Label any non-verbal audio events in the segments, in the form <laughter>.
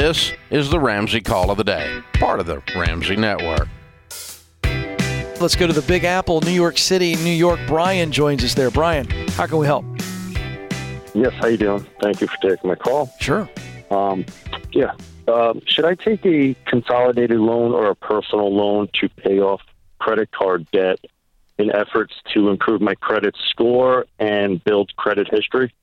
This is the Ramsey Call of the Day, part of the Ramsey Network. Let's go to the Big Apple, New York City, New York. Brian joins us there. Brian, how can we help? Yes, how you doing? Thank you for taking my call. Sure. Um, yeah. Um, should I take a consolidated loan or a personal loan to pay off credit card debt in efforts to improve my credit score and build credit history?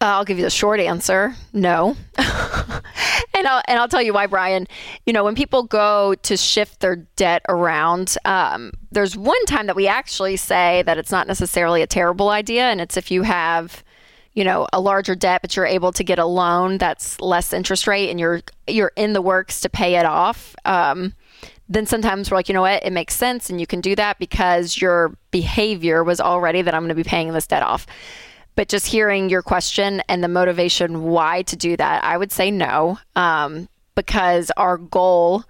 Uh, I'll give you the short answer no. <laughs> and, I'll, and I'll tell you why, Brian. You know, when people go to shift their debt around, um, there's one time that we actually say that it's not necessarily a terrible idea. And it's if you have you know a larger debt but you're able to get a loan that's less interest rate and you're you're in the works to pay it off um, then sometimes we're like you know what it makes sense and you can do that because your behavior was already that i'm going to be paying this debt off but just hearing your question and the motivation why to do that, I would say no, um, because our goal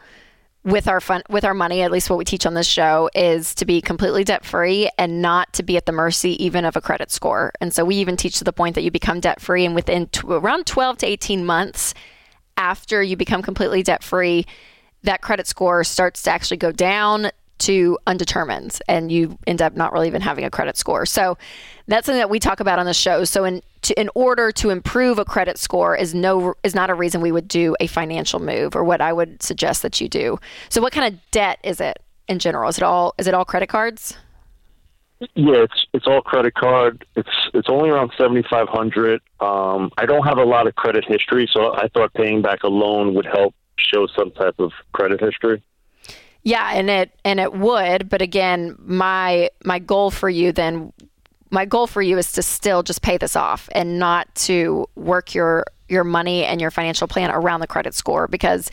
with our fun with our money, at least what we teach on this show, is to be completely debt free and not to be at the mercy even of a credit score. And so we even teach to the point that you become debt free, and within t- around 12 to 18 months after you become completely debt free, that credit score starts to actually go down to undetermined and you end up not really even having a credit score. So that's something that we talk about on the show. So in to, in order to improve a credit score is no is not a reason we would do a financial move or what I would suggest that you do. So what kind of debt is it in general? Is it all is it all credit cards? Yeah, it's it's all credit card. It's it's only around seventy five hundred. Um, I don't have a lot of credit history, so I thought paying back a loan would help show some type of credit history. Yeah, and it and it would, but again, my my goal for you then my goal for you is to still just pay this off and not to work your your money and your financial plan around the credit score because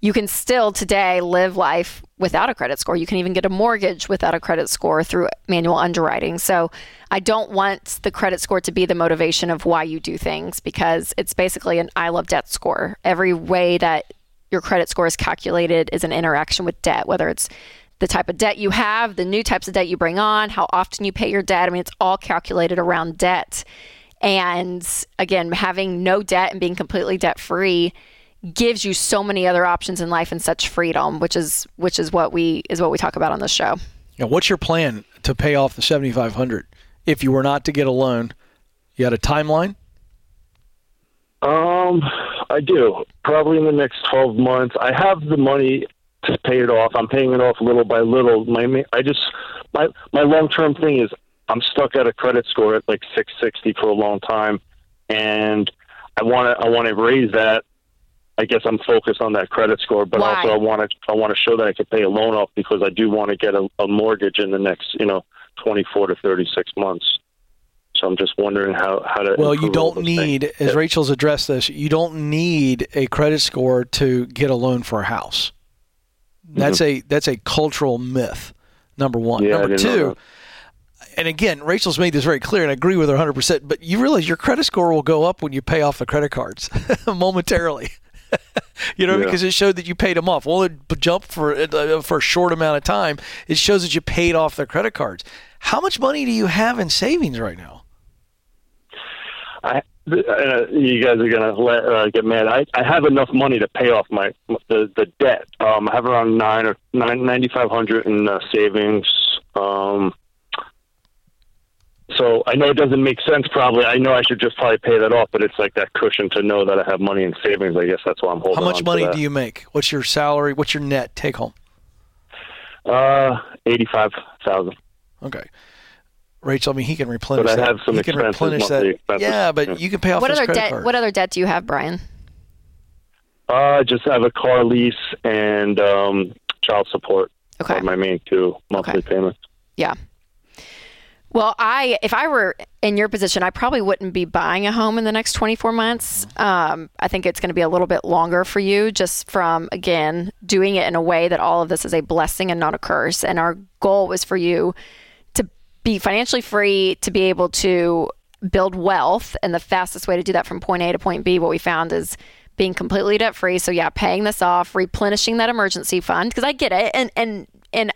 you can still today live life without a credit score. You can even get a mortgage without a credit score through manual underwriting. So I don't want the credit score to be the motivation of why you do things because it's basically an I love debt score. Every way that your credit score is calculated is an interaction with debt, whether it's the type of debt you have, the new types of debt you bring on, how often you pay your debt. I mean, it's all calculated around debt. And again, having no debt and being completely debt free gives you so many other options in life and such freedom, which is which is what we is what we talk about on this show. Now, what's your plan to pay off the seventy five hundred? If you were not to get a loan, you had a timeline. Um, I do. Probably in the next 12 months. I have the money to pay it off. I'm paying it off little by little. My I just my my long-term thing is I'm stuck at a credit score at like 660 for a long time and I want to I want to raise that. I guess I'm focused on that credit score, but Why? also I want to I want to show that I can pay a loan off because I do want to get a, a mortgage in the next, you know, 24 to 36 months. So I'm just wondering how, how to. Well, you don't need, things. as Rachel's addressed this, you don't need a credit score to get a loan for a house. That's a that's a cultural myth. Number one. Mm-hmm. Yeah, Number two. And again, Rachel's made this very clear, and I agree with her 100%. But you realize your credit score will go up when you pay off the credit cards <laughs> momentarily. <laughs> you know, Yeah. because it showed that you paid them off. Well, it jumped for uh, for a short amount of time. It shows that you paid off their credit cards. How much money do you have in savings right now? I, uh, you guys are gonna let, uh, get mad. I, I have enough money to pay off my the the debt. Um, I have around nine or nine ninety five hundred in uh, savings. Um, so I know it doesn't make sense. Probably, I know I should just probably pay that off, but it's like that cushion to know that I have money in savings. I guess that's why I'm holding. It. How much money do you make? What's your salary? What's your net take home? Uh, eighty five thousand. Okay. Rachel, I mean, he can replenish But I that. have some he can replenish that. expenses. Yeah, but Yeah. you can pay off What those other credit debt? cards. What other debt do you have, Brian? Uh, just have a car lease and um, child support. Okay. My main two monthly Okay. payments. Yeah. Well, I if I were in your position, I probably wouldn't be buying a home in the next 24 months. Um, I think it's going to be a little bit longer for you, just from again doing it in a way that all of this is a blessing and not a curse. And our goal was for you to be financially free, to be able to build wealth, and the fastest way to do that from point A to point B, what we found is being completely debt free. So yeah, paying this off, replenishing that emergency fund because I get it, and and and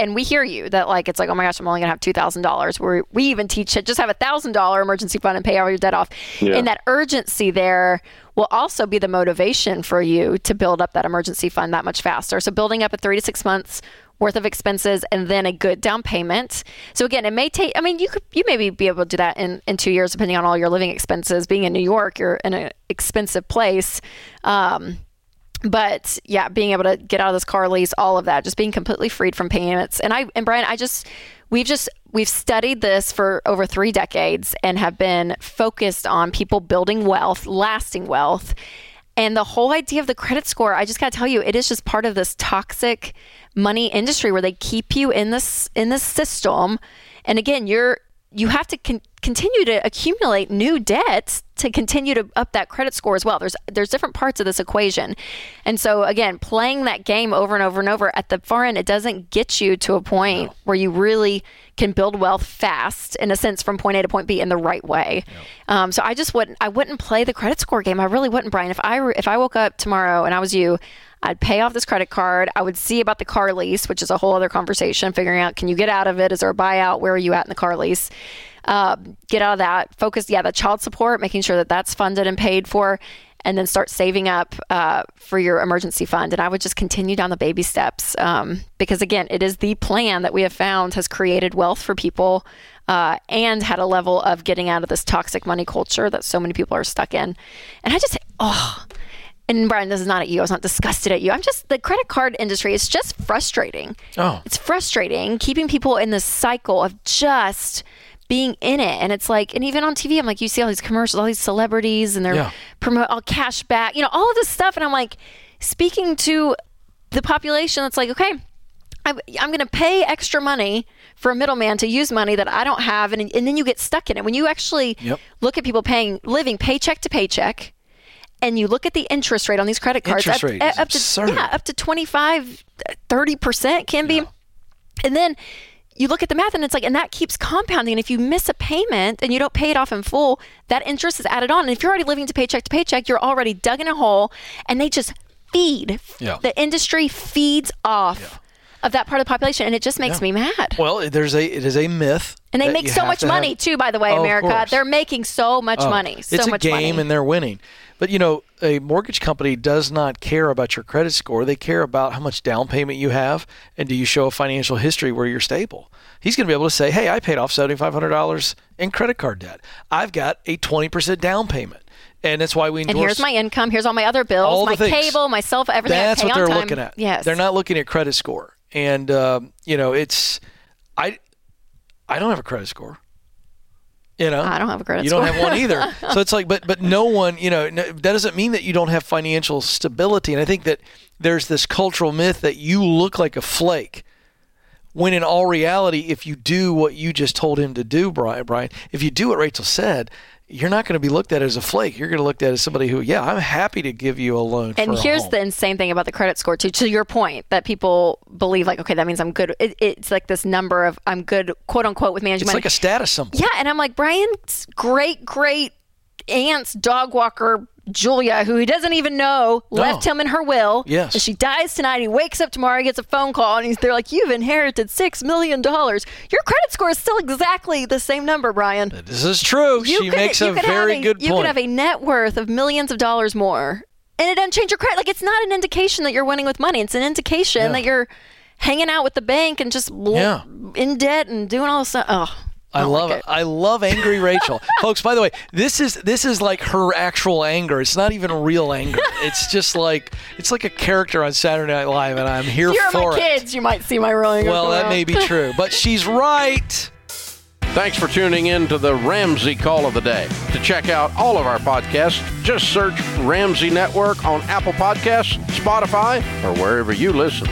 and we hear you that like it's like oh my gosh I'm only gonna have two thousand dollars. Where we even teach it just have a thousand dollar emergency fund and pay all your debt off. Yeah. And that urgency there will also be the motivation for you to build up that emergency fund that much faster. So building up a three to six months worth of expenses and then a good down payment. So again, it may take I mean you could you maybe be able to do that in, in two years depending on all your living expenses. Being in New York, you're in an expensive place. Um, but yeah, being able to get out of this car lease, all of that, just being completely freed from payments. And I and Brian, I just we've just we've studied this for over three decades and have been focused on people building wealth, lasting wealth. And the whole idea of the credit score, I just got to tell you, it is just part of this toxic money industry where they keep you in this in this system. And again, you're you have to con- continue to accumulate new debts to continue to up that credit score as well. There's there's different parts of this equation, and so again, playing that game over and over and over at the far end, it doesn't get you to a point no. where you really can build wealth fast, in a sense, from point A to point B in the right way. No. Um, so I just wouldn't I wouldn't play the credit score game. I really wouldn't, Brian. If I if I woke up tomorrow and I was you. I'd pay off this credit card. I would see about the car lease, which is a whole other conversation, figuring out can you get out of it? Is there a buyout? Where are you at in the car lease? uh, get out of that. Focus, yeah, the child support, making sure that that's funded and paid for, and then start saving up uh, for your emergency fund. And I would just continue down the baby steps um, because, again, it is the plan that we have found has created wealth for people. Uh, and had a level of getting out of this toxic money culture that so many people are stuck in. And I just, oh, and Brian, this is not at you. I was not disgusted at you. I'm just the credit card industry is just frustrating. Oh, it's frustrating keeping people in this cycle of just being in it. And it's like, and even on TV, I'm like, you see all these commercials, all these celebrities, and they're yeah. promote all cash back, you know, all of this stuff. And I'm like, speaking to the population that's like, okay, I'm, I'm going to pay extra money for a middleman to use money that I don't have. And, and then you get stuck in it. When you actually yep. look at people paying, living paycheck to paycheck, and you look at the interest rate on these credit cards, interest up, rate up to, absurd. yeah, up to 25, 30% can be. And then you look at the math and it's like, and that keeps compounding. And if you miss a payment and you don't pay it off in full, that interest is added on. And if you're already living to paycheck to paycheck, you're already dug in a hole and they just feed. Yeah. The industry feeds off. Yeah. Of that part of the population, and it just makes yeah. me mad. Well, there's a it is a myth, and they make so much money have, too. By the way, oh, America, they're making so much oh, money. So it's a much game, money. and they're winning. But you know, a mortgage company does not care about your credit score. They care about how much down payment you have, and do you show a financial history where you're stable he's going to be able to say, hey, I paid off $7,500 in credit card debt. I've got a 20% down payment. And that's why we endorse. And here's my income. Here's all my other bills, all my the cable, my cell phone, everything. That's what they're time. looking at. Yes. They're not looking at credit score. And, um, you know, it's, I, I don't have a credit score. You know, I don't have a credit you score. don't have one either. <laughs> so it's like, but but no one, you know, no, that doesn't mean that you don't have financial stability. And I think that there's this cultural myth that you look like a flake when in all reality, if you do what you just told him to do, Brian, Brian, if you do what Rachel said, you're not going to be looked at as a flake. You're going to look at as somebody who, yeah, I'm happy to give you a loan. And here's the insane thing about the credit score, too. To your point, that people believe like, okay, that means I'm good. It, it's like this number of I'm good, quote unquote, with managing it's money. like a status symbol. Yeah, and I'm like Brian's great, great aunt's dog walker Julia, who he doesn't even know, No. left him in her will. Yes. And she dies tonight. He wakes up tomorrow, he gets a phone call, and he's, they're like, You've inherited $6 million. Your credit score is still exactly the same number, Brian. This is true. You she could- makes a very a- good You point. You could have a net worth of millions of dollars more, and it doesn't change your credit. Like, it's not an indication that you're winning with money, it's an indication Yeah. that you're hanging out with the bank and just bl- Yeah. in debt and doing all this stuff. Oh. I don't love like it. I love angry Rachel, <laughs> folks. By the way, this is this is like her actual anger. It's not even real anger. It's just like it's like a character on Saturday Night Live, and I'm here If you're for my it. kids, you might see my rolling. Well, that may be true, but she's right. Thanks for tuning in to the Ramsey Call of the Day. To check out all of our podcasts, just search Ramsey Network on Apple Podcasts, Spotify, or wherever you listen.